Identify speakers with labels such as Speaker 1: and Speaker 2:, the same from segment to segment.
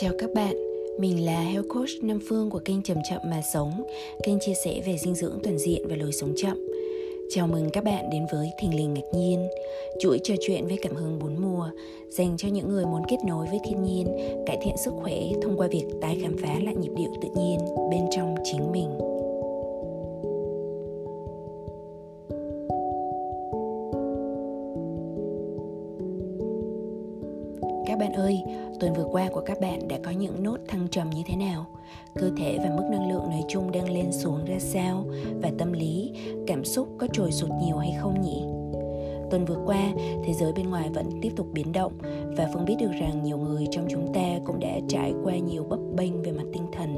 Speaker 1: Chào các bạn, mình là Health Coach Nam Phương của kênh Chậm Chậm Mà Sống, kênh chia sẻ về dinh dưỡng toàn diện và lối sống chậm. Chào mừng các bạn đến với Thình Lình Ngạc Nhiên, chuỗi trò chuyện với cảm hứng bốn mùa, dành cho những người muốn kết nối với thiên nhiên, cải thiện sức khỏe thông qua việc tái khám phá lại nhịp điệu tự nhiên bên trong chính mình. Các bạn đã có những nốt thăng trầm như thế nào? Cơ thể và mức năng lượng nói chung đang lên xuống ra sao? Và tâm lý, cảm xúc có trồi sụt nhiều hay không nhỉ? Tuần vừa qua, thế giới bên ngoài vẫn tiếp tục biến động và Phương biết được rằng nhiều người trong chúng ta cũng đã trải qua nhiều bấp bênh về mặt tinh thần.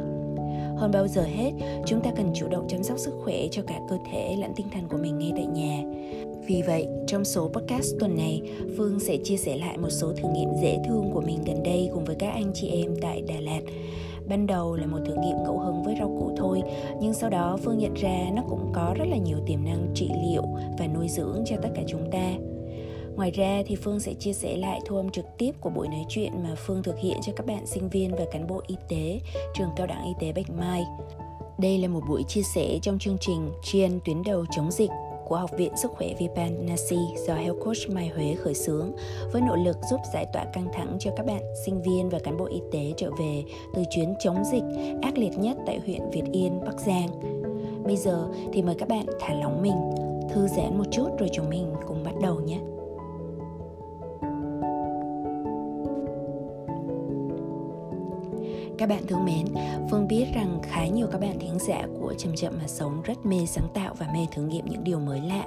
Speaker 1: Hơn bao giờ hết, chúng ta cần chủ động chăm sóc sức khỏe cho cả cơ thể lẫn tinh thần của mình ngay tại nhà vì vậy, trong số podcast tuần này, Phương sẽ chia sẻ lại một số thử nghiệm dễ thương của mình gần đây cùng với các anh chị em tại Đà Lạt. Ban đầu là một thử nghiệm ngẫu hứng với rau củ thôi, nhưng sau đó Phương nhận ra nó cũng có rất là nhiều tiềm năng trị liệu và nuôi dưỡng cho tất cả chúng ta. Ngoài ra thì Phương sẽ chia sẻ lại thu âm trực tiếp của buổi nói chuyện mà Phương thực hiện cho các bạn sinh viên và cán bộ y tế trường cao đẳng y tế Bạch Mai. Đây là một buổi chia sẻ trong chương trình Chiên tuyến đầu chống dịch của Học viện Sức khỏe Vipanasi do Health Coach Mai Huế khởi xướng với nỗ lực giúp giải tỏa căng thẳng cho các bạn sinh viên và cán bộ y tế trở về từ chuyến chống dịch ác liệt nhất tại huyện Việt Yên, Bắc Giang. Bây giờ thì mời các bạn thả lỏng mình, thư giãn một chút rồi chúng mình cùng bắt đầu nhé. Các bạn thương mến, Phương biết rằng khá nhiều các bạn thính giả của Chậm Chậm Mà Sống rất mê sáng tạo và mê thử nghiệm những điều mới lạ.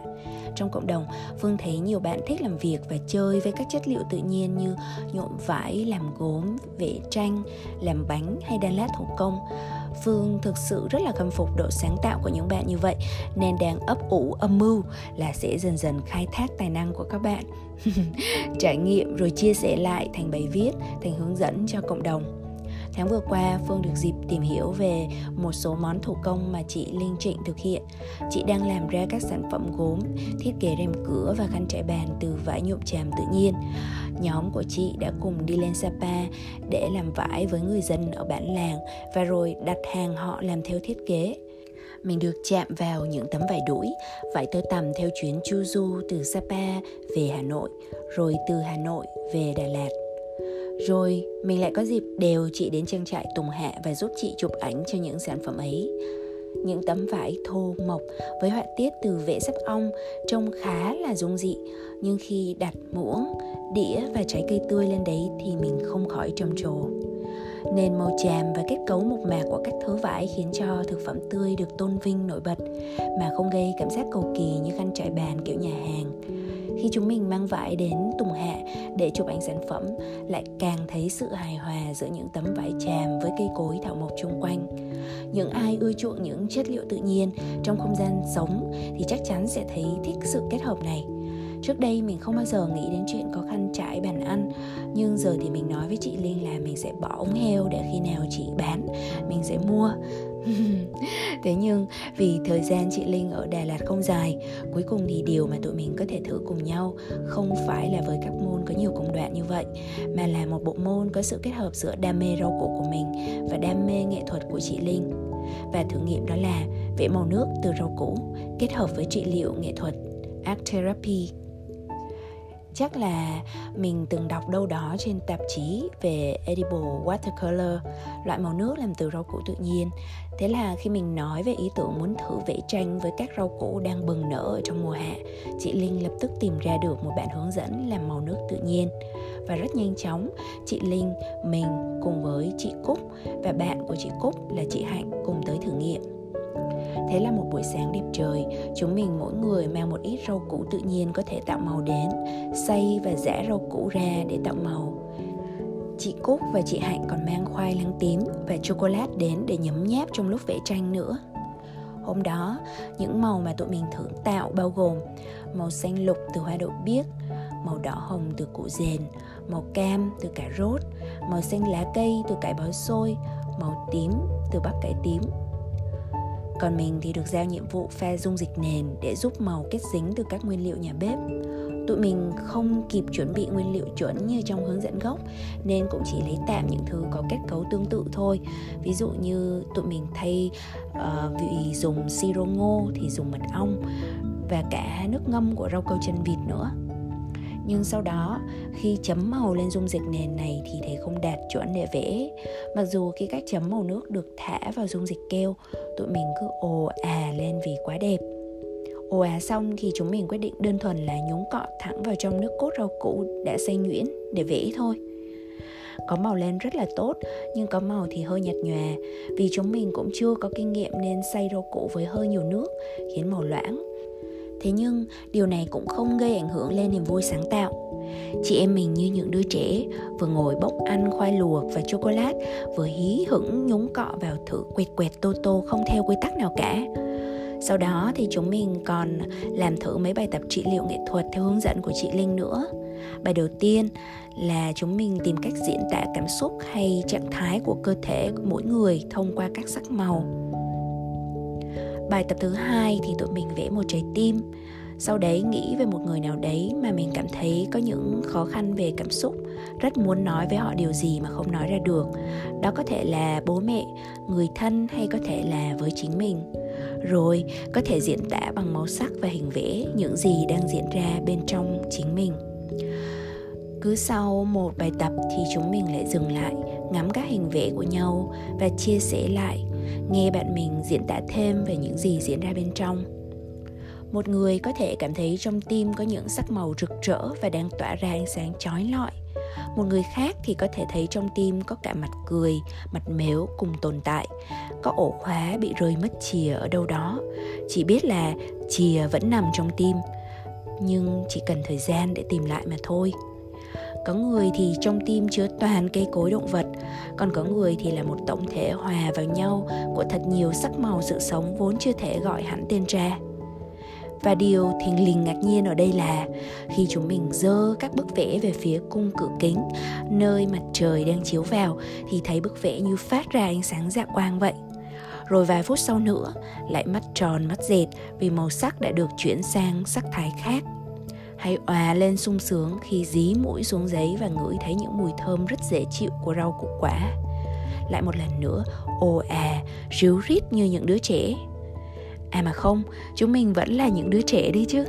Speaker 1: Trong cộng đồng, Phương thấy nhiều bạn thích làm việc và chơi với các chất liệu tự nhiên như nhuộm vải, làm gốm, vẽ tranh, làm bánh hay đan lát thủ công. Phương thực sự rất là khâm phục độ sáng tạo của những bạn như vậy nên đang ấp ủ âm mưu là sẽ dần dần khai thác tài năng của các bạn trải nghiệm rồi chia sẻ lại thành bài viết thành hướng dẫn cho cộng đồng Tháng vừa qua, Phương được dịp tìm hiểu về một số món thủ công mà chị Linh Trịnh thực hiện. Chị đang làm ra các sản phẩm gốm, thiết kế rèm cửa và khăn trải bàn từ vải nhuộm tràm tự nhiên. Nhóm của chị đã cùng đi lên Sapa để làm vải với người dân ở bản làng và rồi đặt hàng họ làm theo thiết kế mình được chạm vào những tấm vải đũi, vải tơ tằm theo chuyến chu du từ Sapa về Hà Nội, rồi từ Hà Nội về Đà Lạt. Rồi mình lại có dịp đều chị đến trang trại Tùng Hạ và giúp chị chụp ảnh cho những sản phẩm ấy. Những tấm vải thô mộc với họa tiết từ vẽ sắp ong trông khá là dung dị. Nhưng khi đặt muỗng, đĩa và trái cây tươi lên đấy thì mình không khỏi trầm trồ. Nền màu tràm và kết cấu mộc mạc của các thứ vải khiến cho thực phẩm tươi được tôn vinh nổi bật mà không gây cảm giác cầu kỳ như khăn trải bàn kiểu nhà hàng. Khi chúng mình mang vải đến tùng hạ để chụp ảnh sản phẩm, lại càng thấy sự hài hòa giữa những tấm vải tràm với cây cối thảo mộc chung quanh. Những ai ưa chuộng những chất liệu tự nhiên trong không gian sống thì chắc chắn sẽ thấy thích sự kết hợp này. Trước đây mình không bao giờ nghĩ đến chuyện có khăn trải bàn ăn, nhưng giờ thì mình nói với chị linh là mình sẽ bỏ ống heo để khi nào chị bán, mình sẽ mua thế nhưng, vì thời gian chị linh ở đà lạt không dài, cuối cùng thì điều mà tụi mình có thể thử cùng nhau không phải là với các môn có nhiều công đoạn như vậy, mà là một bộ môn có sự kết hợp giữa đam mê rau củ của mình và đam mê nghệ thuật của chị linh. Và thử nghiệm đó là vẽ màu nước từ rau củ kết hợp với trị liệu nghệ thuật, art therapy chắc là mình từng đọc đâu đó trên tạp chí về edible watercolor, loại màu nước làm từ rau củ tự nhiên. Thế là khi mình nói về ý tưởng muốn thử vẽ tranh với các rau củ đang bừng nở ở trong mùa hạ, chị linh lập tức tìm ra được một bạn hướng dẫn làm màu nước tự nhiên. Và rất nhanh chóng, chị linh, mình cùng với chị cúc và bạn của chị cúc là chị hạnh cùng tới thử nghiệm. Thế là một buổi sáng đẹp trời, chúng mình mỗi người mang một ít rau củ tự nhiên có thể tạo màu đến, xay và giã rau củ ra để tạo màu. Chị Cúc và chị Hạnh còn mang khoai lang tím và chocolate đến để nhấm nháp trong lúc vẽ tranh nữa. Hôm đó, những màu mà tụi mình thử tạo bao gồm màu xanh lục từ hoa đậu biếc, màu đỏ hồng từ củ dền, màu cam từ cà rốt, màu xanh lá cây từ cải bó xôi, màu tím từ bắp cải tím còn mình thì được giao nhiệm vụ pha dung dịch nền để giúp màu kết dính từ các nguyên liệu nhà bếp. tụi mình không kịp chuẩn bị nguyên liệu chuẩn như trong hướng dẫn gốc nên cũng chỉ lấy tạm những thứ có kết cấu tương tự thôi ví dụ như tụi mình thay ờ, uh, vì dùng siro ngô thì dùng mật ong và cả nước ngâm của rau câu chân vịt nữa nhưng sau đó, khi chấm màu lên dung dịch nền này thì thấy không đạt chuẩn để vẽ. Mặc dù khi cách chấm màu nước được thả vào dung dịch keo tụi mình cứ ồ à lên vì quá đẹp. Ồ à xong thì chúng mình quyết định đơn thuần là nhúng cọ thẳng vào trong nước cốt rau củ đã xay nhuyễn để vẽ thôi. Có màu lên rất là tốt, nhưng có màu thì hơi nhạt nhòa. Vì chúng mình cũng chưa có kinh nghiệm nên xay rau củ với hơi nhiều nước, khiến màu loãng thế nhưng, điều này cũng không gây ảnh hưởng lên niềm vui sáng tạo. Chị em mình như những đứa trẻ vừa ngồi bốc ăn khoai luộc và chocolate, vừa hí hửng nhúng cọ vào thử quẹt quẹt tô tô không theo quy tắc nào cả. Sau đó thì chúng mình còn làm thử mấy bài tập trị liệu nghệ thuật theo hướng dẫn của chị linh nữa. Bài đầu tiên là chúng mình tìm cách diễn tả cảm xúc hay trạng thái của cơ thể của mỗi người thông qua các sắc màu bài tập thứ hai thì tụi mình vẽ một trái tim. Sau đấy nghĩ về một người nào đấy mà mình cảm thấy có những khó khăn về cảm xúc, rất muốn nói với họ điều gì mà không nói ra được. Đó có thể là bố mẹ, người thân hay có thể là với chính mình. Rồi, có thể diễn tả bằng màu sắc và hình vẽ những gì đang diễn ra bên trong chính mình. Cứ sau một bài tập thì chúng mình lại dừng lại, ngắm các hình vẽ của nhau và chia sẻ lại nghe bạn mình diễn tả thêm về những gì diễn ra bên trong. Một người có thể cảm thấy trong tim có những sắc màu rực rỡ và đang tỏa ra ánh sáng chói lọi. Một người khác thì có thể thấy trong tim có cả mặt cười, mặt mếu cùng tồn tại, có ổ khóa bị rơi mất chìa ở đâu đó. Chỉ biết là chìa vẫn nằm trong tim, nhưng chỉ cần thời gian để tìm lại mà thôi có người thì trong tim chứa toàn cây cối động vật, còn có người thì là một tổng thể hòa vào nhau của thật nhiều sắc màu sự sống vốn chưa thể gọi hẳn tên ra. Và điều thình lình ngạc nhiên ở đây là khi chúng mình dơ các bức vẽ về phía cung cửa kính, nơi mặt trời đang chiếu vào, thì thấy bức vẽ như phát ra ánh sáng dạ quang vậy. Rồi vài phút sau nữa, lại mắt tròn, mắt dệt vì màu sắc đã được chuyển sang sắc thái khác hay òa lên sung sướng khi dí mũi xuống giấy và ngửi thấy những mùi thơm rất dễ chịu của rau củ quả. Lại một lần nữa, ồ à ríu rít như những đứa trẻ. À mà không, chúng mình vẫn là những đứa trẻ đi chứ.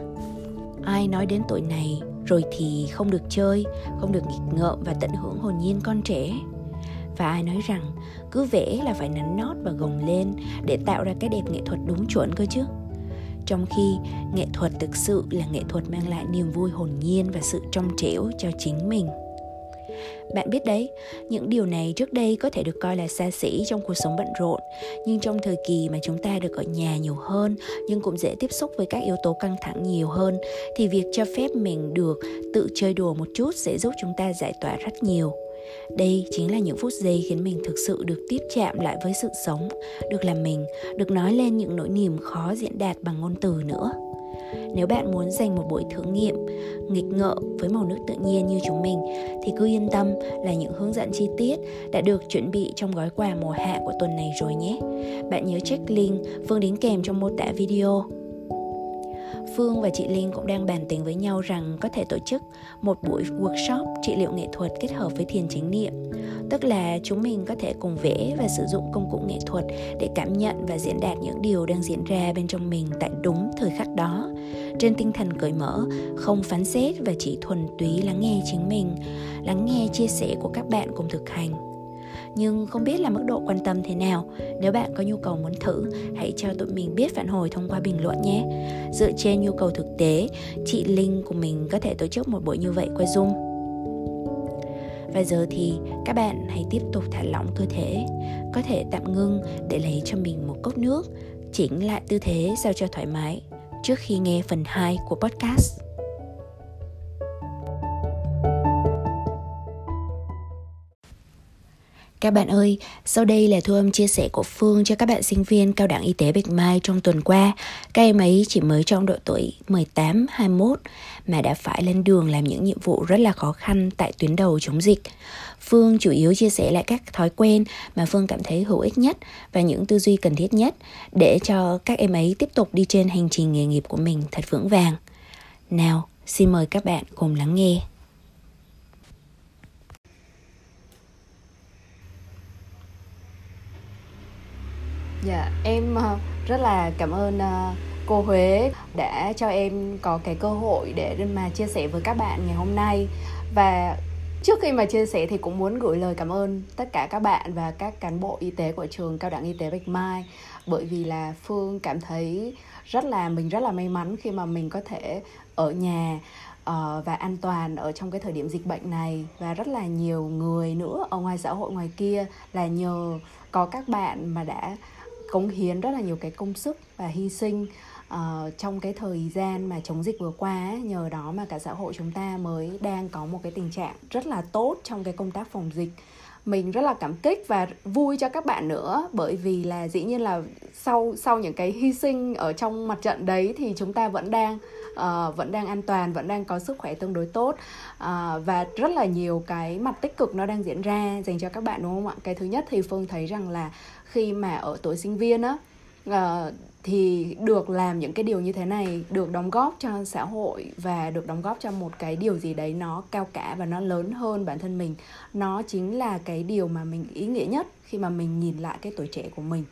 Speaker 1: Ai nói đến tuổi này rồi thì không được chơi, không được nghịch ngợm và tận hưởng hồn nhiên con trẻ. Và ai nói rằng cứ vẽ là phải nắn nót và gồng lên để tạo ra cái đẹp nghệ thuật đúng chuẩn cơ chứ? Trong khi nghệ thuật thực sự là nghệ thuật mang lại niềm vui hồn nhiên và sự trong trẻo cho chính mình bạn biết đấy, những điều này trước đây có thể được coi là xa xỉ trong cuộc sống bận rộn, nhưng trong thời kỳ mà chúng ta được ở nhà nhiều hơn, nhưng cũng dễ tiếp xúc với các yếu tố căng thẳng nhiều hơn, thì việc cho phép mình được tự chơi đùa một chút sẽ giúp chúng ta giải tỏa rất nhiều. Đây chính là những phút giây khiến mình thực sự được tiếp chạm lại với sự sống, được làm mình, được nói lên những nỗi niềm khó diễn đạt bằng ngôn từ nữa. Nếu bạn muốn dành một buổi thử nghiệm nghịch ngợ với màu nước tự nhiên như chúng mình thì cứ yên tâm là những hướng dẫn chi tiết đã được chuẩn bị trong gói quà mùa hạ của tuần này rồi nhé. Bạn nhớ check link Phương đính kèm trong mô tả video. Phương và chị Linh cũng đang bàn tính với nhau rằng có thể tổ chức một buổi workshop trị liệu nghệ thuật kết hợp với thiền chánh niệm. Tức là chúng mình có thể cùng vẽ và sử dụng công cụ nghệ thuật để cảm nhận và diễn đạt những điều đang diễn ra bên trong mình tại đúng thời khắc đó. Trên tinh thần cởi mở, không phán xét và chỉ thuần túy lắng nghe chính mình, lắng nghe chia sẻ của các bạn cùng thực hành nhưng không biết là mức độ quan tâm thế nào. Nếu bạn có nhu cầu muốn thử, hãy cho tụi mình biết phản hồi thông qua bình luận nhé. Dựa trên nhu cầu thực tế, chị Linh của mình có thể tổ chức một buổi như vậy qua Zoom. Và giờ thì các bạn hãy tiếp tục thả lỏng cơ thể, có thể tạm ngưng để lấy cho mình một cốc nước, chỉnh lại tư thế sao cho thoải mái trước khi nghe phần 2 của podcast. Các bạn ơi, sau đây là thu âm chia sẻ của Phương cho các bạn sinh viên cao đẳng y tế Bạch Mai trong tuần qua. Các em ấy chỉ mới trong độ tuổi 18-21 mà đã phải lên đường làm những nhiệm vụ rất là khó khăn tại tuyến đầu chống dịch. Phương chủ yếu chia sẻ lại các thói quen mà Phương cảm thấy hữu ích nhất và những tư duy cần thiết nhất để cho các em ấy tiếp tục đi trên hành trình nghề nghiệp của mình thật vững vàng. Nào, Xin mời các bạn cùng lắng nghe.
Speaker 2: Dạ, em ờ, rất là cảm ơn ờ, cô Huế đã cho em có cái cơ hội để mà chia sẻ với các bạn ngày hôm nay. Và trước khi mà chia sẻ thì cũng muốn gửi lời cảm ơn tất cả các bạn và các cán bộ y tế của trường cao đẳng y tế Bạch Mai. Bởi vì là Phương cảm thấy rất là mình rất là may mắn khi mà mình có thể ở nhà uh, và an toàn ở trong cái thời điểm dịch bệnh này. Và rất là nhiều người nữa ở ngoài xã hội ngoài kia là nhờ có các bạn mà đã cống hiến rất là nhiều cái công sức và hy sinh uh, trong cái thời gian mà chống dịch vừa qua nhờ đó mà cả xã hội chúng ta mới đang có một cái tình trạng rất là tốt trong cái công tác phòng dịch. Mình rất là cảm kích và vui cho các bạn nữa bởi vì là dĩ nhiên là sau sau những cái hy sinh ở trong mặt trận đấy thì chúng ta vẫn đang uh, vẫn đang an toàn vẫn đang có sức khỏe tương đối tốt. Uh, và rất là nhiều cái mặt tích cực nó đang diễn ra dành cho các bạn đúng không ạ? Cái thứ nhất thì phương thấy rằng là khi mà ở tuổi sinh viên á uh, thì được làm những cái điều như thế này được đóng góp cho xã hội và được đóng góp cho một cái điều gì đấy nó cao cả và nó lớn hơn bản thân mình nó chính là cái điều mà mình ý nghĩa nhất khi mà mình nhìn lại cái tuổi trẻ của mình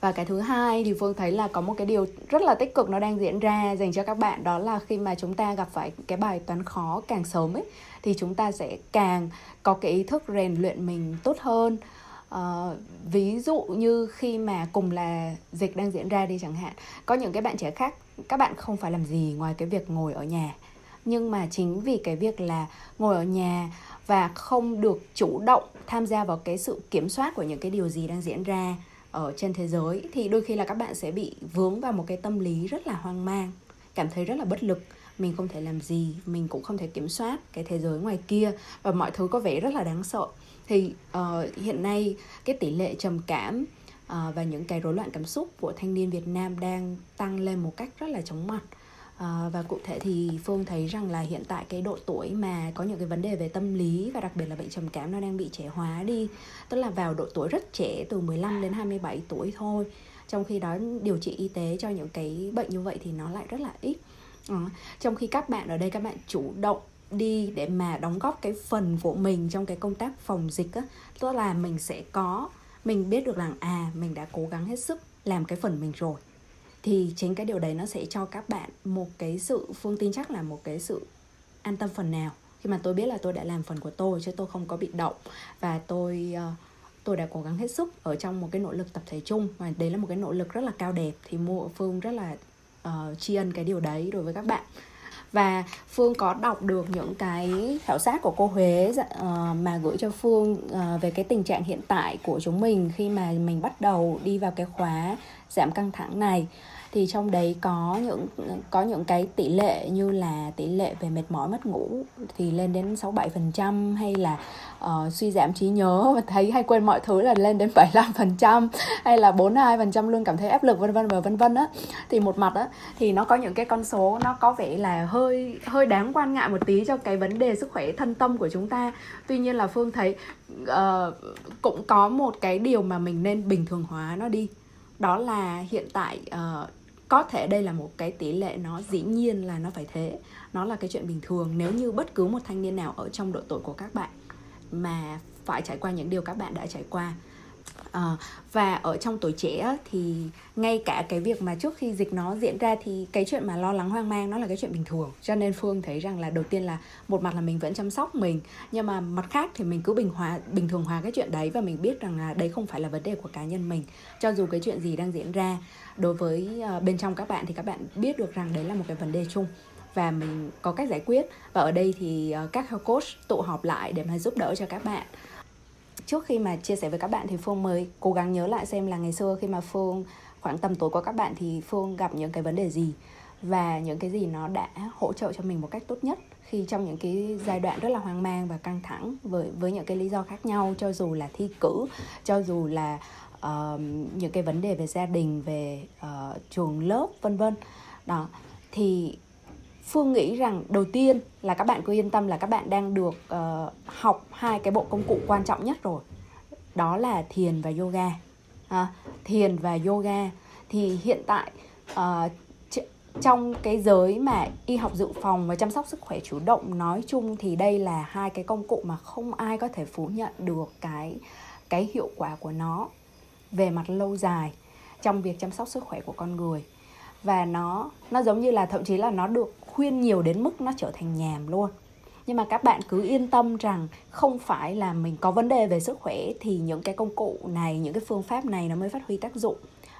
Speaker 2: và cái thứ hai thì phương thấy là có một cái điều rất là tích cực nó đang diễn ra dành cho các bạn đó là khi mà chúng ta gặp phải cái bài toán khó càng sớm ấy thì chúng ta sẽ càng có cái ý thức rèn luyện mình tốt hơn. Uh, ví dụ như khi mà cùng là dịch đang diễn ra đi chẳng hạn có những cái bạn trẻ khác các bạn không phải làm gì ngoài cái việc ngồi ở nhà. Nhưng mà chính vì cái việc là ngồi ở nhà và không được chủ động tham gia vào cái sự kiểm soát của những cái điều gì đang diễn ra ở trên thế giới thì đôi khi là các bạn sẽ bị vướng vào một cái tâm lý rất là hoang mang cảm thấy rất là bất lực. Mình không thể làm gì mình cũng không thể kiểm soát cái thế giới ngoài kia và mọi thứ có vẻ rất là đáng sợ. Thì uh, hiện nay cái tỷ lệ trầm cảm uh, và những cái rối loạn cảm xúc của thanh niên Việt Nam đang tăng lên một cách rất là chóng mặt. À, và cụ thể thì Phương thấy rằng là hiện tại cái độ tuổi mà có những cái vấn đề về tâm lý và đặc biệt là bệnh trầm cảm nó đang bị trẻ hóa đi Tức là vào độ tuổi rất trẻ từ 15 đến 27 tuổi thôi. Trong khi đó điều trị y tế cho những cái bệnh như vậy thì nó lại rất là ít. À, Trong khi các bạn ở đây các bạn chủ động đi để mà đóng góp cái phần của mình trong cái công tác phòng dịch á Tức là mình sẽ có, mình biết được rằng à mình đã cố gắng hết sức làm cái phần mình rồi thì chính cái điều đấy nó sẽ cho các bạn một cái sự phương tin chắc là một cái sự an tâm phần nào. Khi mà tôi biết là tôi đã làm phần của tôi chứ tôi không có bị động. Và tôi uh, tôi đã cố gắng hết sức ở trong một cái nỗ lực tập thể chung. Và đấy là một cái nỗ lực rất là cao đẹp. Thì mua phương rất là uh, tri ân cái điều đấy đối với các bạn. Và phương có đọc được những cái khảo sát của cô huế uh, mà gửi cho phương uh, về cái tình trạng hiện tại của chúng mình khi mà mình bắt đầu đi vào cái khóa giảm căng thẳng này thì trong đấy có những có những cái tỷ lệ như là tỷ lệ về mệt mỏi mất ngủ thì lên đến 67% hay là uh, suy giảm trí nhớ và thấy hay quên mọi thứ là lên đến 75% hay là 42% luôn cảm thấy áp lực vân vân và vân vân á. Thì một mặt á thì nó có những cái con số nó có vẻ là hơi hơi đáng quan ngại một tí cho cái vấn đề sức khỏe thân tâm của chúng ta. Tuy nhiên là phương thấy uh, cũng có một cái điều mà mình nên bình thường hóa nó đi. Đó là hiện tại uh, có thể đây là một cái tỷ lệ nó dĩ nhiên là nó phải thế. Nó là cái chuyện bình thường nếu như bất cứ một thanh niên nào ở trong độ tuổi của các bạn mà phải trải qua những điều các bạn đã trải qua. À, và ở trong tuổi trẻ thì ngay cả cái việc mà trước khi dịch nó diễn ra thì cái chuyện mà lo lắng hoang mang nó là cái chuyện bình thường. Cho nên phương thấy rằng là đầu tiên là một mặt là mình vẫn chăm sóc mình nhưng mà mặt khác thì mình cứ bình hòa bình thường hóa cái chuyện đấy và mình biết rằng là đấy không phải là vấn đề của cá nhân mình. Cho dù cái chuyện gì đang diễn ra đối với uh, bên trong các bạn thì các bạn biết được rằng đấy là một cái vấn đề chung và mình có cách giải quyết. Và ở đây thì uh, các health coach tụ họp lại để mà giúp đỡ cho các bạn trước khi mà chia sẻ với các bạn thì phương mới cố gắng nhớ lại xem là ngày xưa khi mà phương khoảng tầm tuổi của các bạn thì phương gặp những cái vấn đề gì và những cái gì nó đã hỗ trợ cho mình một cách tốt nhất khi trong những cái giai đoạn rất là hoang mang và căng thẳng với với những cái lý do khác nhau cho dù là thi cử cho dù là uh, những cái vấn đề về gia đình về uh, trường lớp vân vân. Đó thì phương nghĩ rằng đầu tiên là các bạn cứ yên tâm là các bạn đang được uh, học hai cái bộ công cụ quan trọng nhất rồi. Đó là thiền và yoga. À, thiền và yoga thì hiện tại uh, trong cái giới mà y học dự phòng và chăm sóc sức khỏe chủ động nói chung thì đây là hai cái công cụ mà không ai có thể phủ nhận được cái cái hiệu quả của nó về mặt lâu dài trong việc chăm sóc sức khỏe của con người. Và nó nó giống như là thậm chí là nó được khuyên nhiều đến mức nó trở thành nhàm luôn. Nhưng mà các bạn cứ yên tâm rằng không phải là mình có vấn đề về sức khỏe thì những cái công cụ này những cái phương pháp này nó mới phát huy tác dụng.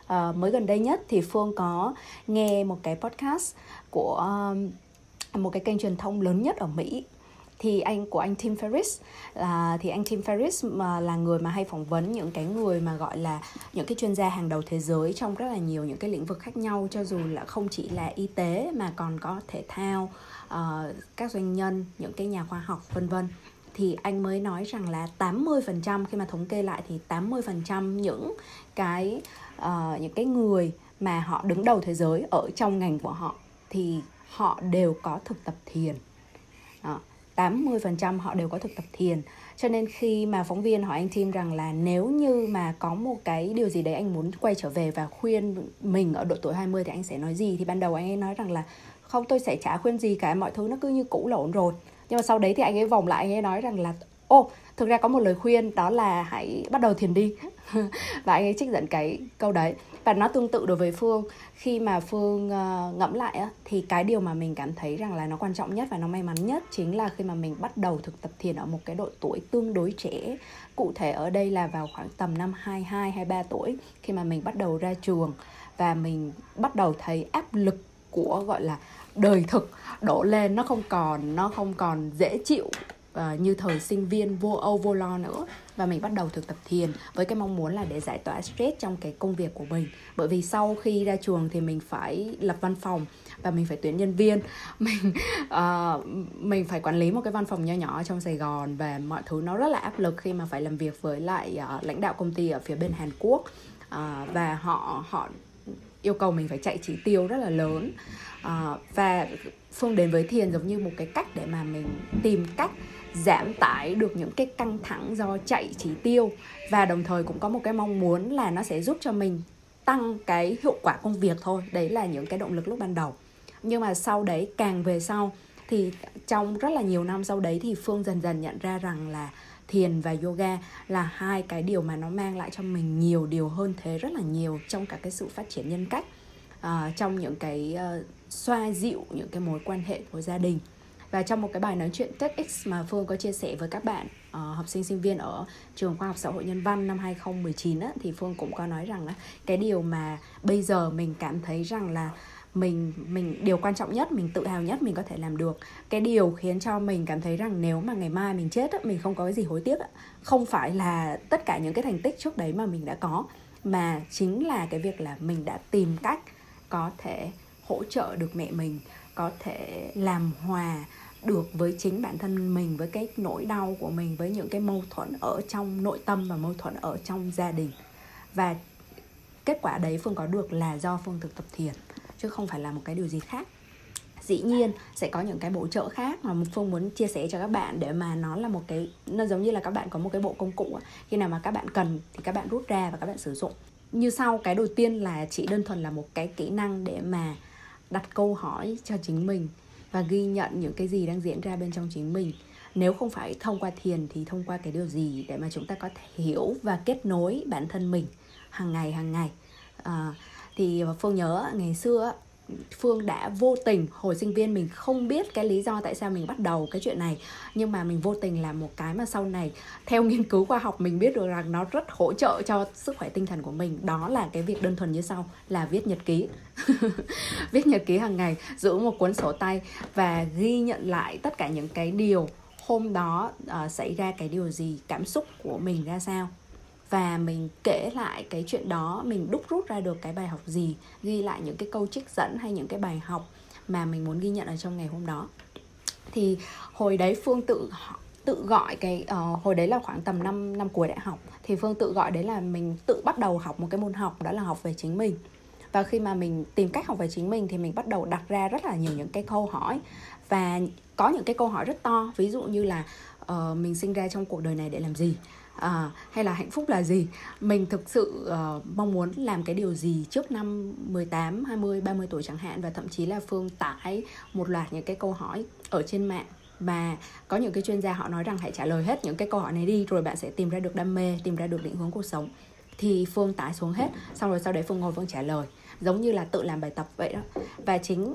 Speaker 2: À, mới gần đây nhất thì phương có nghe một cái podcast của um, một cái kênh truyền thông lớn nhất ở mỹ thì anh của anh Tim ferris là thì anh Tim ferris mà là người mà hay phỏng vấn những cái người mà gọi là những cái chuyên gia hàng đầu thế giới trong rất là nhiều những cái lĩnh vực khác nhau cho dù là không chỉ là y tế mà còn có thể thao uh, các doanh nhân những cái nhà khoa học vân vân thì anh mới nói rằng là 80% khi mà thống kê lại thì 80% những cái uh, những cái người mà họ đứng đầu thế giới ở trong ngành của họ thì họ đều có thực tập thiền. Đó. 80% họ đều có thực tập thiền. Cho nên khi mà phóng viên hỏi anh Tim rằng là nếu như mà có một cái điều gì đấy anh muốn quay trở về và khuyên mình ở độ tuổi 20 thì anh sẽ nói gì? Thì ban đầu anh ấy nói rằng là, không, tôi sẽ chả khuyên gì cả, mọi thứ nó cứ như cũ là ổn rồi. Nhưng mà sau đấy thì anh ấy vòng lại, anh ấy nói rằng là, ô thực ra có một lời khuyên đó là hãy bắt đầu thiền đi. Và anh ấy trích dẫn cái câu đấy. Và nó tương tự đối với phương. Khi mà phương uh, ngẫm lại á, thì cái điều mà mình cảm thấy rằng là nó quan trọng nhất và nó may mắn nhất chính là khi mà mình bắt đầu thực tập thiền ở một cái độ tuổi tương đối trẻ. Cụ thể ở đây là vào khoảng tầm năm 22 23 tuổi khi mà mình bắt đầu ra trường và mình bắt đầu thấy áp lực của gọi là đời thực đổ lên. Nó không còn nó không còn dễ chịu uh, như thời sinh viên vô âu vô lo nữa. Và mình bắt đầu thực tập thiền với cái mong muốn là để giải tỏa stress trong cái công việc của mình. Bởi vì sau khi ra trường thì mình phải lập văn phòng và mình phải tuyển nhân viên. Mình uh, mình phải quản lý một cái văn phòng nho nhỏ trong Sài Gòn và mọi thứ nó rất là áp lực khi mà phải làm việc với lại uh, lãnh đạo công ty ở phía bên Hàn Quốc. Uh, và họ họ yêu cầu mình phải chạy chỉ tiêu rất là lớn. Uh, và phương đến với thiền giống như một cái cách để mà mình tìm cách giảm tải được những cái căng thẳng do chạy chỉ tiêu. Và đồng thời cũng có một cái mong muốn là nó sẽ giúp cho mình tăng cái hiệu quả công việc thôi. Đấy là những cái động lực lúc ban đầu. Nhưng mà sau đấy càng về sau thì trong rất là nhiều năm sau đấy thì phương dần dần nhận ra rằng là thiền và yoga là hai cái điều mà nó mang lại cho mình nhiều điều hơn thế rất là nhiều trong cả cái sự phát triển nhân cách uh, trong những cái uh, xoa dịu những cái mối quan hệ của gia đình và trong một cái bài nói chuyện TEDx mà Phương có chia sẻ với các bạn uh, học sinh sinh viên ở trường khoa học xã hội nhân văn năm 2019 á, thì Phương cũng có nói rằng là cái điều mà bây giờ mình cảm thấy rằng là mình mình điều quan trọng nhất mình tự hào nhất mình có thể làm được cái điều khiến cho mình cảm thấy rằng nếu mà ngày mai mình chết á, mình không có cái gì hối tiếc á. không phải là tất cả những cái thành tích trước đấy mà mình đã có mà chính là cái việc là mình đã tìm cách có thể hỗ trợ được mẹ mình, có thể làm hòa được với chính bản thân mình, với cái nỗi đau của mình, với những cái mâu thuẫn ở trong nội tâm và mâu thuẫn ở trong gia đình. Và kết quả đấy phương có được là do phương thực tập thiền, chứ không phải là một cái điều gì khác. Dĩ nhiên sẽ có những cái bổ trợ khác mà phương muốn chia sẻ cho các bạn để mà nó là một cái, nó giống như là các bạn có một cái bộ công cụ khi nào mà các bạn cần thì các bạn rút ra và các bạn sử dụng. Như sau, cái đầu tiên là chỉ đơn thuần là một cái kỹ năng để mà đặt câu hỏi cho chính mình và ghi nhận những cái gì đang diễn ra bên trong chính mình. Nếu không phải thông qua thiền thì thông qua cái điều gì để mà chúng ta có thể hiểu và kết nối bản thân mình hàng ngày hàng ngày. À, thì phương nhớ ngày xưa Phương đã vô tình hồi sinh viên mình không biết cái lý do tại sao mình bắt đầu cái chuyện này. Nhưng mà mình vô tình làm một cái mà sau này theo nghiên cứu khoa học mình biết được rằng nó rất hỗ trợ cho sức khỏe tinh thần của mình. Đó là cái việc đơn thuần như sau là viết nhật ký. Viết nhật ký hàng ngày giữ một cuốn sổ tay và ghi nhận lại tất cả những cái điều hôm đó uh, xảy ra cái điều gì cảm xúc của mình ra sao và mình kể lại cái chuyện đó mình đúc rút ra được cái bài học gì ghi lại những cái câu trích dẫn hay những cái bài học mà mình muốn ghi nhận ở trong ngày hôm đó. Thì hồi đấy phương tự tự gọi cái uh, hồi đấy là khoảng tầm năm năm cuối đại học thì phương tự gọi đấy là mình tự bắt đầu học một cái môn học đó là học về chính mình. Và khi mà mình tìm cách học về chính mình thì mình bắt đầu đặt ra rất là nhiều những cái câu hỏi và có những cái câu hỏi rất to. Ví dụ như là uh, mình sinh ra trong cuộc đời này để làm gì? À, hay là hạnh phúc là gì? Mình thực sự uh, mong muốn làm cái điều gì trước năm 18, 20, 30 tuổi chẳng hạn và thậm chí là Phương tải một loạt những cái câu hỏi ở trên mạng. Và có những cái chuyên gia họ nói rằng hãy trả lời hết những cái câu hỏi này đi rồi bạn sẽ tìm ra được đam mê tìm ra được định hướng cuộc sống. Thì phương tải xuống hết xong rồi sau đấy phương ngồi phương trả lời giống như là tự làm bài tập vậy đó. Và chính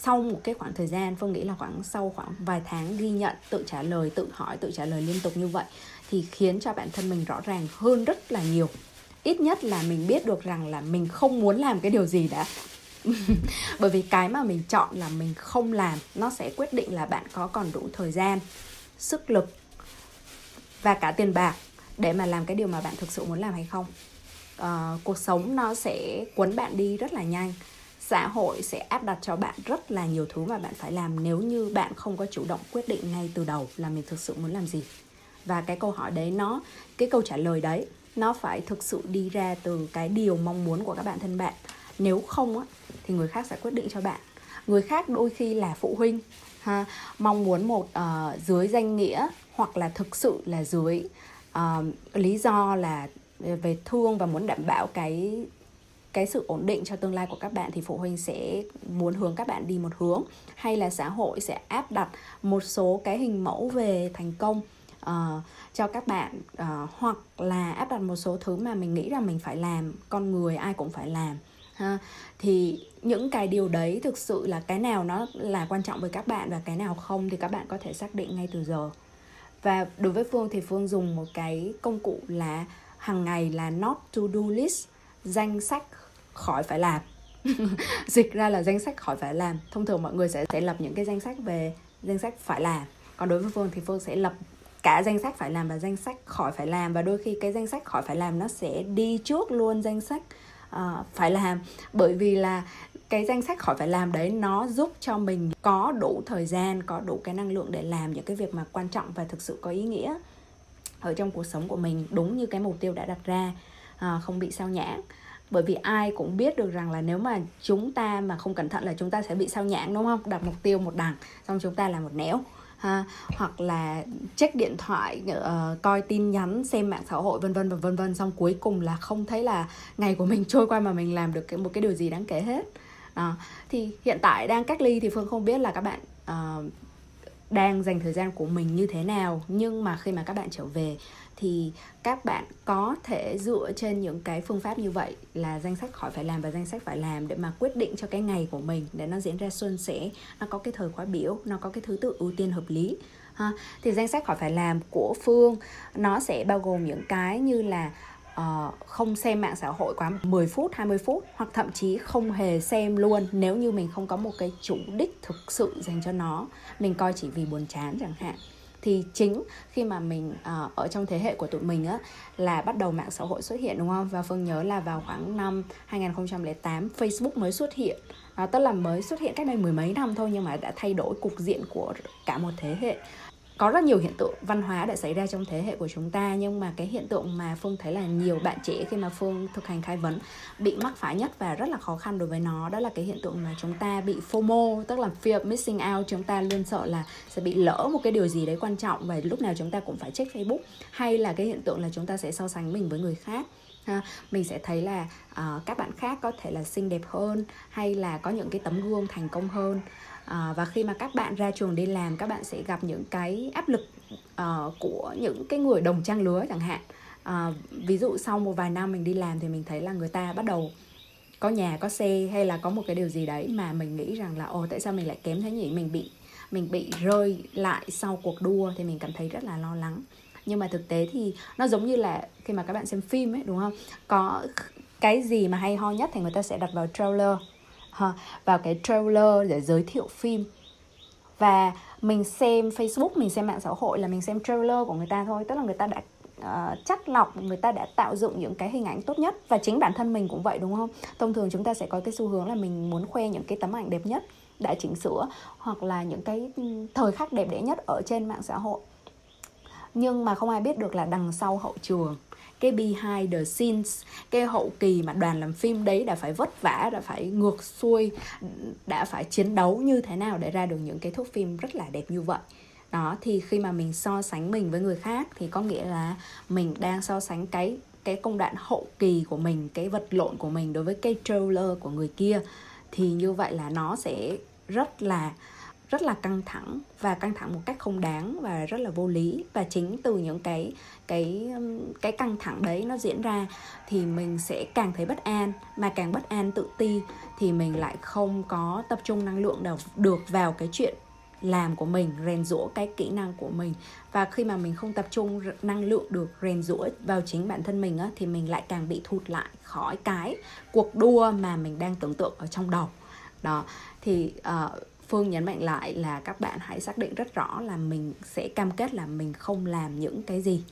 Speaker 2: sau một cái khoảng thời gian phương nghĩ là khoảng sau khoảng vài tháng ghi nhận tự trả lời tự hỏi tự trả lời liên tục như vậy thì khiến cho bản thân mình rõ ràng hơn rất là nhiều. Ít nhất là mình biết được rằng là mình không muốn làm cái điều gì đã. Bởi vì cái mà mình chọn là mình không làm nó sẽ quyết định là bạn có còn đủ thời gian sức lực và cả tiền bạc để mà làm cái điều mà bạn thực sự muốn làm hay không. Uh, cuộc sống nó sẽ cuốn bạn đi rất là nhanh xã hội sẽ áp đặt cho bạn rất là nhiều thứ mà bạn phải làm nếu như bạn không có chủ động quyết định ngay từ đầu là mình thực sự muốn làm gì. Và cái câu hỏi đấy nó cái câu trả lời đấy nó phải thực sự đi ra từ cái điều mong muốn của các bạn thân bạn. Nếu không á thì người khác sẽ quyết định cho bạn. Người khác đôi khi là phụ huynh ha mong muốn một uh, dưới danh nghĩa hoặc là thực sự là dưới uh, lý do là về thương và muốn đảm bảo cái cái sự ổn định cho tương lai của các bạn thì phụ huynh sẽ muốn hướng các bạn đi một hướng. Hay là xã hội sẽ áp đặt một số cái hình mẫu về thành công uh, cho các bạn uh, hoặc là áp đặt một số thứ mà mình nghĩ rằng mình phải làm con người ai cũng phải làm ha. Thì những cái điều đấy thực sự là cái nào nó là quan trọng với các bạn và cái nào không thì các bạn có thể xác định ngay từ giờ. Và đối với phương thì phương dùng một cái công cụ là hàng ngày là not to do list danh sách khỏi phải làm. Dịch ra là danh sách khỏi phải làm. Thông thường mọi người sẽ sẽ lập những cái danh sách về danh sách phải làm. Còn đối với phương thì phương sẽ lập cả danh sách phải làm và danh sách khỏi phải làm. Và đôi khi cái danh sách khỏi phải làm nó sẽ đi trước luôn danh sách uh, phải làm. Bởi vì là cái danh sách khỏi phải làm đấy nó giúp cho mình có đủ thời gian có đủ cái năng lượng để làm những cái việc mà quan trọng và thực sự có ý nghĩa ở trong cuộc sống của mình đúng như cái mục tiêu đã đặt ra à, không bị sao nhãng bởi vì ai cũng biết được rằng là nếu mà chúng ta mà không cẩn thận là chúng ta sẽ bị sao nhãng đúng không? Đặt mục tiêu một đằng xong chúng ta làm một nẻo ha? Hoặc là check điện thoại uh, coi tin nhắn xem mạng xã hội vân vân và vân vân. Xong cuối cùng là không thấy là ngày của mình trôi qua mà mình làm được cái một cái điều gì đáng kể hết. À, thì hiện tại đang cách ly thì phương không biết là các bạn uh, đang dành thời gian của mình như thế nào. Nhưng mà khi mà các bạn trở về thì các bạn có thể dựa trên những cái phương pháp như vậy là danh sách khỏi phải làm và danh sách phải làm để mà quyết định cho cái ngày của mình để nó diễn ra suôn sẻ nó có cái thời khóa biểu nó có cái thứ tự ưu tiên hợp lý ha thì danh sách khỏi phải làm của phương nó sẽ bao gồm những cái như là uh, không xem mạng xã hội quá 10 phút, 20 phút hoặc thậm chí không hề xem luôn nếu như mình không có một cái chủ đích thực sự dành cho nó. Mình coi chỉ vì buồn chán chẳng hạn thì chính khi mà mình uh, ở trong thế hệ của tụi mình á là bắt đầu mạng xã hội xuất hiện đúng không? Và phương nhớ là vào khoảng năm 2008 Facebook mới xuất hiện. À, tức là mới xuất hiện cách đây mười mấy năm thôi nhưng mà đã thay đổi cục diện của cả một thế hệ có rất nhiều hiện tượng văn hóa đã xảy ra trong thế hệ của chúng ta nhưng mà cái hiện tượng mà phương thấy là nhiều bạn trẻ khi mà phương thực hành khai vấn bị mắc phải nhất và rất là khó khăn đối với nó đó là cái hiện tượng mà chúng ta bị fomo tức là fear missing out. Chúng ta luôn sợ là sẽ bị lỡ một cái điều gì đấy quan trọng và lúc nào chúng ta cũng phải check facebook hay là cái hiện tượng là chúng ta sẽ so sánh mình với người khác. Ha mình sẽ thấy là uh, các bạn khác có thể là xinh đẹp hơn hay là có những cái tấm gương thành công hơn à, và khi mà các bạn ra trường đi làm các bạn sẽ gặp những cái áp lực uh, của những cái người đồng trang lứa chẳng hạn. À, ví dụ sau một vài năm mình đi làm thì mình thấy là người ta bắt đầu có nhà có xe hay là có một cái điều gì đấy mà mình nghĩ rằng là ồ tại sao mình lại kém thế nhỉ? Mình bị mình bị rơi lại sau cuộc đua thì mình cảm thấy rất là lo lắng. Nhưng mà thực tế thì nó giống như là khi mà các bạn xem phim ấy đúng không? Có cái gì mà hay ho nhất thì người ta sẽ đặt vào trailer ha, vào cái trailer để giới thiệu phim. Và mình xem Facebook mình xem mạng xã hội là mình xem trailer của người ta thôi. Tức là người ta đã ờ, uh, chắc lọc người ta đã tạo dựng những cái hình ảnh tốt nhất. Và chính bản thân mình cũng vậy đúng không? Thông thường chúng ta sẽ có cái xu hướng là mình muốn khoe những cái tấm ảnh đẹp nhất đã chỉnh sửa hoặc là những cái ừ, thời khắc đẹp đẽ nhất ở trên mạng xã hội. Nhưng mà không ai biết được là đằng sau hậu trường cái behind the scenes, cái hậu kỳ mà đoàn làm phim đấy đã phải vất vả, đã phải ngược xuôi, đã phải chiến đấu như thế nào để ra được những cái thước phim rất là đẹp như vậy. Đó, thì khi mà mình so sánh mình với người khác thì có nghĩa là mình đang so sánh cái cái công đoạn hậu kỳ của mình, cái vật lộn của mình đối với cái trailer của người kia. Thì như vậy là nó sẽ rất là rất là căng thẳng và căng thẳng một cách không đáng và rất là vô lý. Và chính từ những cái cái cái căng thẳng đấy nó diễn ra thì mình sẽ càng thấy bất an. Mà càng bất an tự ti thì mình lại không có tập trung năng lượng nào được vào cái chuyện làm của mình rèn rũa cái kỹ năng của mình. Và khi mà mình không tập trung năng lượng được rèn rũa vào chính bản thân mình á, thì mình lại càng bị thụt lại khỏi cái cuộc đua mà mình đang tưởng tượng ở trong đầu. Đó thì uh, phương nhấn mạnh lại là các bạn hãy xác định rất rõ là mình sẽ cam kết là mình không làm những cái gì.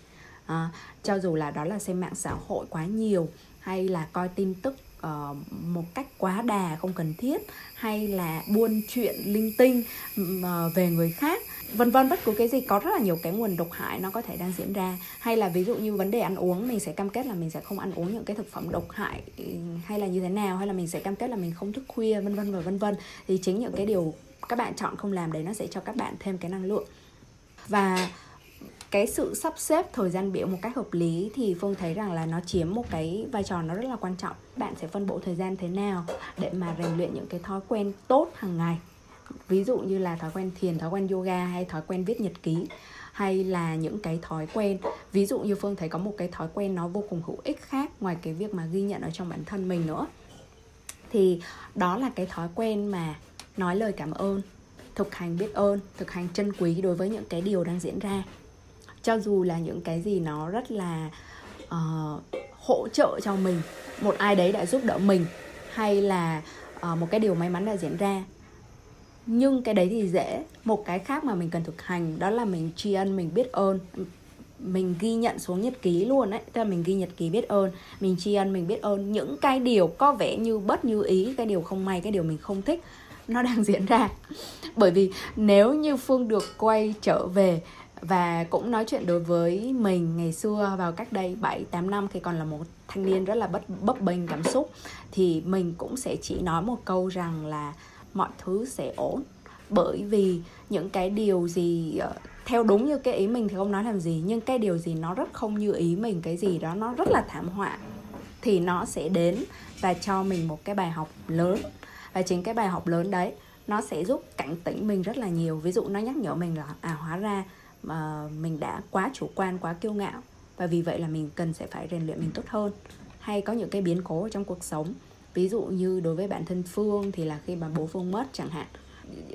Speaker 2: À, cho dù là đó là xem mạng xã hội quá nhiều hay là coi tin tức uh, một cách quá đà không cần thiết hay là buôn chuyện linh tinh uh, về người khác vân vân, bất cứ cái gì, có rất là nhiều cái nguồn độc hại nó có thể đang diễn ra. Hay là ví dụ như vấn đề ăn uống, mình sẽ cam kết là mình sẽ không ăn uống những cái thực phẩm độc hại ừ, hay là như thế nào, hay là mình sẽ cam kết là mình không thức khuya, vân vân và vân vân. Thì chính những cái điều các bạn chọn không làm đấy nó sẽ cho các bạn thêm cái năng lượng. Và cái sự sắp xếp thời gian biểu một cách hợp lý thì phương thấy rằng là nó chiếm một cái vai trò nó rất là quan trọng. Bạn sẽ phân bổ thời gian thế nào để mà rèn luyện những cái thói quen tốt hàng ngày? Ví dụ như là thói quen thiền thói quen yoga hay thói quen viết nhật ký hay là những cái thói quen. Ví dụ như phương thấy có một cái thói quen nó vô cùng hữu ích khác ngoài cái việc mà ghi nhận ở trong bản thân mình nữa. Thì đó là cái thói quen mà nói lời cảm ơn thực hành biết ơn thực hành trân quý đối với những cái điều đang diễn ra. Cho dù là những cái gì nó rất là uh, hỗ trợ cho mình một ai đấy đã giúp đỡ mình hay là uh, một cái điều may mắn đã diễn ra nhưng cái đấy thì dễ. Một cái khác mà mình cần thực hành đó là mình tri ân, mình biết ơn. Mình ghi nhận xuống nhật ký luôn đấy tức là mình ghi nhật ký biết ơn, mình tri ân, mình biết ơn. Những cái điều có vẻ như bất như ý, cái điều không may, cái điều mình không thích, nó đang diễn ra. Bởi vì nếu như phương được quay trở về và cũng nói chuyện đối với mình ngày xưa vào cách đây 7 8 năm, khi còn là một thanh niên rất là bất, bấp bênh cảm xúc, thì mình cũng sẽ chỉ nói một câu rằng là mọi thứ sẽ ổn. Bởi vì những cái điều gì ờ, theo đúng như cái ý mình thì không nói làm gì, nhưng cái điều gì nó rất không như ý mình, cái gì đó nó rất là thảm họa, thì nó sẽ đến và cho mình một cái bài học lớn. Và chính cái bài học lớn đấy, nó sẽ giúp cảnh tỉnh mình rất là nhiều. Ví dụ nó nhắc nhở mình là à hóa ra mà mình đã quá chủ quan, quá kiêu ngạo, và vì vậy là mình cần sẽ phải rèn luyện mình tốt hơn. Hay có những cái biến cố trong cuộc sống ví dụ như đối với bản thân phương thì là khi mà bố phương mất chẳng hạn,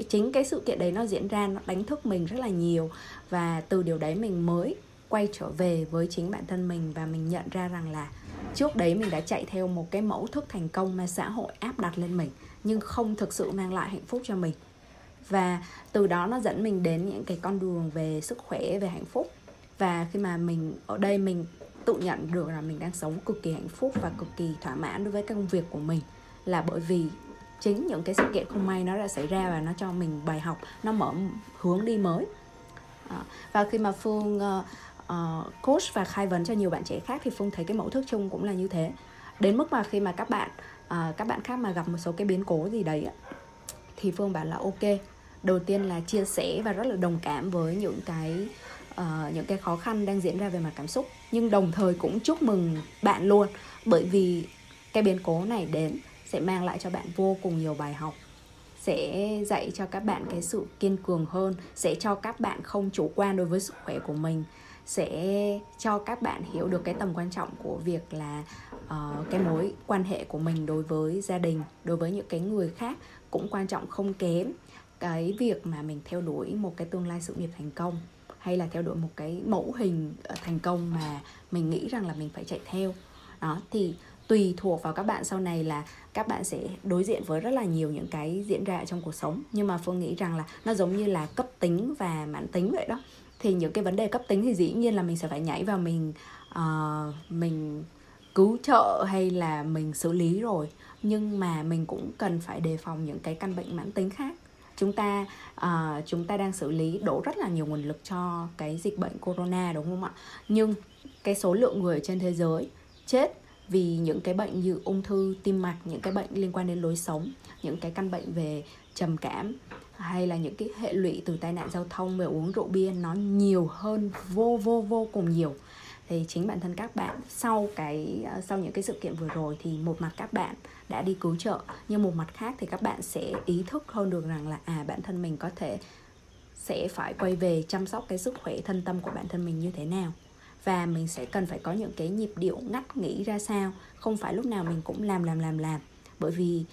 Speaker 2: chính cái sự kiện đấy nó diễn ra, nó đánh thức mình rất là nhiều. Và từ điều đấy mình mới quay trở về với chính bản thân mình và mình nhận ra rằng là trước đấy mình đã chạy theo một cái mẫu thức thành công mà xã hội áp đặt lên mình, nhưng không thực sự mang lại hạnh phúc cho mình. Và từ đó nó dẫn mình đến những cái con đường về sức khỏe, về hạnh phúc. Và khi mà mình, ở đây mình tự nhận được là mình đang sống cực kỳ hạnh phúc và cực kỳ thỏa mãn đối với công việc của mình. Là bởi vì chính những cái sự kiện không may nó đã xảy ra và nó cho mình bài học nó mở hướng đi mới. À, và khi mà phương uh, coach và khai vấn cho nhiều bạn trẻ khác thì phương thấy cái mẫu thức chung cũng là như thế. Đến mức mà khi mà các bạn uh, các bạn khác mà gặp một số cái biến cố gì đấy thì phương bảo là ok đầu tiên là chia sẻ và rất là đồng cảm với những cái uh, những cái khó khăn đang diễn ra về mặt cảm xúc. Nhưng đồng thời cũng chúc mừng bạn luôn bởi vì cái biến cố này đến sẽ mang lại cho bạn vô cùng nhiều bài học sẽ dạy cho các bạn cái sự kiên cường hơn sẽ cho các bạn không chủ quan đối với sức khỏe của mình sẽ cho các bạn hiểu được cái tầm quan trọng của việc là uh, cái mối quan hệ của mình đối với gia đình đối với những cái người khác cũng quan trọng không kém cái việc mà mình theo đuổi một cái tương lai sự nghiệp thành công hay là theo đuổi một cái mẫu hình ờ, thành công mà mình nghĩ rằng là mình phải chạy theo. Đó thì tùy thuộc vào các bạn sau này là các bạn sẽ đối diện với rất là nhiều những cái diễn ra trong cuộc sống. Nhưng mà phương nghĩ rằng là nó giống như là cấp tính và mãn tính vậy đó. Thì những cái vấn đề cấp tính thì dĩ nhiên là mình sẽ phải nhảy vào mình uh, mình cứu trợ hay là mình xử lý rồi. Nhưng mà mình cũng cần phải đề phòng những cái căn bệnh mãn tính khác chúng ta uh, chúng ta đang xử lý đổ rất là nhiều nguồn lực cho cái dịch bệnh corona đúng không ạ? Nhưng cái số lượng người trên thế giới chết vì những cái bệnh như ung thư tim mạch những cái bệnh liên quan đến lối sống những cái căn bệnh về trầm cảm hay là những cái hệ lụy từ tai nạn giao thông về uống rượu bia nó nhiều hơn vô vô vô cùng nhiều thì chính bản thân các bạn sau cái ờ, sau những cái sự kiện vừa rồi thì một mặt các bạn đã đi cứu trợ, nhưng một mặt khác thì các bạn sẽ ý thức hơn được rằng là à bản thân mình có thể sẽ phải quay về chăm sóc cái sức khỏe thân tâm của bản thân mình như thế nào. Và mình sẽ cần phải có những cái nhịp điệu ngắt nghỉ ra sao, không phải lúc nào mình cũng làm làm làm làm. Bởi vì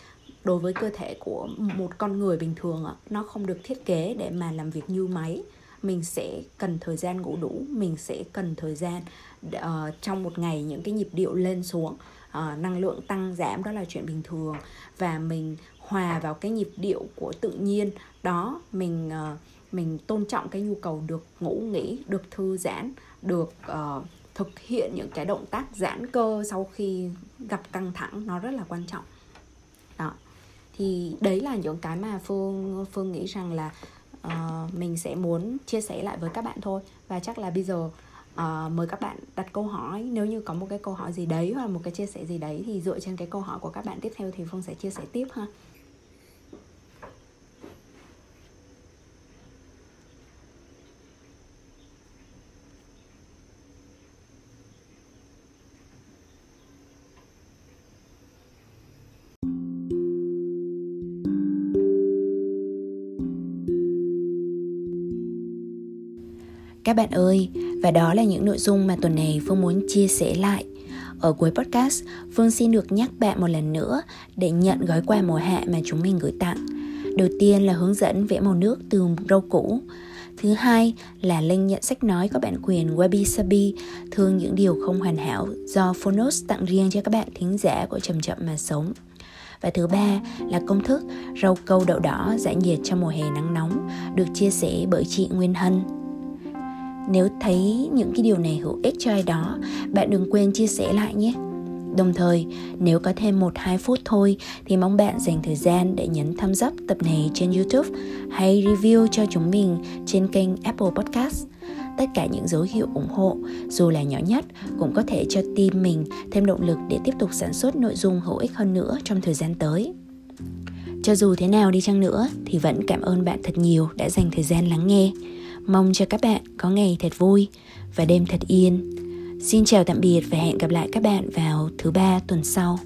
Speaker 2: đối với cơ thể của một con người bình thường nó không được thiết kế để mà làm việc như máy mình sẽ cần thời gian ngủ đủ mình sẽ cần thời gian uh, trong một ngày những cái nhịp điệu lên xuống. Uh, năng lượng tăng giảm đó là chuyện bình thường. Và mình hòa vào cái nhịp điệu của tự nhiên đó mình uh, mình tôn trọng cái nhu cầu được ngủ nghỉ được thư giãn được uh, thực hiện những cái động tác giãn cơ sau khi gặp căng thẳng nó rất là quan trọng. Đó. Thì đấy là những cái mà phương phương nghĩ rằng là uh, mình sẽ muốn chia sẻ lại với các bạn thôi. Và chắc là bây giờ uh, mời các bạn đặt câu hỏi. Nếu như có một cái câu hỏi gì đấy hoặc là một cái chia sẻ gì đấy thì dựa trên cái câu hỏi của các bạn tiếp theo thì phương sẽ chia sẻ tiếp ha.
Speaker 1: Các bạn ơi, và đó là những nội dung mà tuần này Phương muốn chia sẻ lại. Ở cuối podcast, Phương xin được nhắc bạn một lần nữa để nhận gói quà mùa hạ mà chúng mình gửi tặng. Đầu tiên là hướng dẫn vẽ màu nước từ râu cũ. Thứ hai là link nhận sách nói có bản quyền Wabi Sabi thương những điều không hoàn hảo do Phonos tặng riêng cho các bạn thính giả của Chậm Chậm Mà Sống. Và thứ ba là công thức rau câu đậu đỏ giải nhiệt trong mùa hè nắng nóng được chia sẻ bởi chị Nguyên Hân nếu thấy những cái điều này hữu ích cho ai đó bạn đừng quên chia sẻ lại nhé Đồng thời, nếu có thêm 1-2 phút thôi thì mong bạn dành thời gian để nhấn thumbs up tập này trên YouTube hay review cho chúng mình trên kênh Apple Podcast. Tất cả những dấu hiệu ủng hộ, dù là nhỏ nhất, cũng có thể cho team mình thêm động lực để tiếp tục sản xuất nội dung hữu ích hơn nữa trong thời gian tới. Cho dù thế nào đi chăng nữa thì vẫn cảm ơn bạn thật nhiều đã dành thời gian lắng nghe. Mong cho các bạn có ngày thật vui và đêm thật yên. Xin chào tạm biệt và hẹn gặp lại các bạn vào thứ ba tuần sau.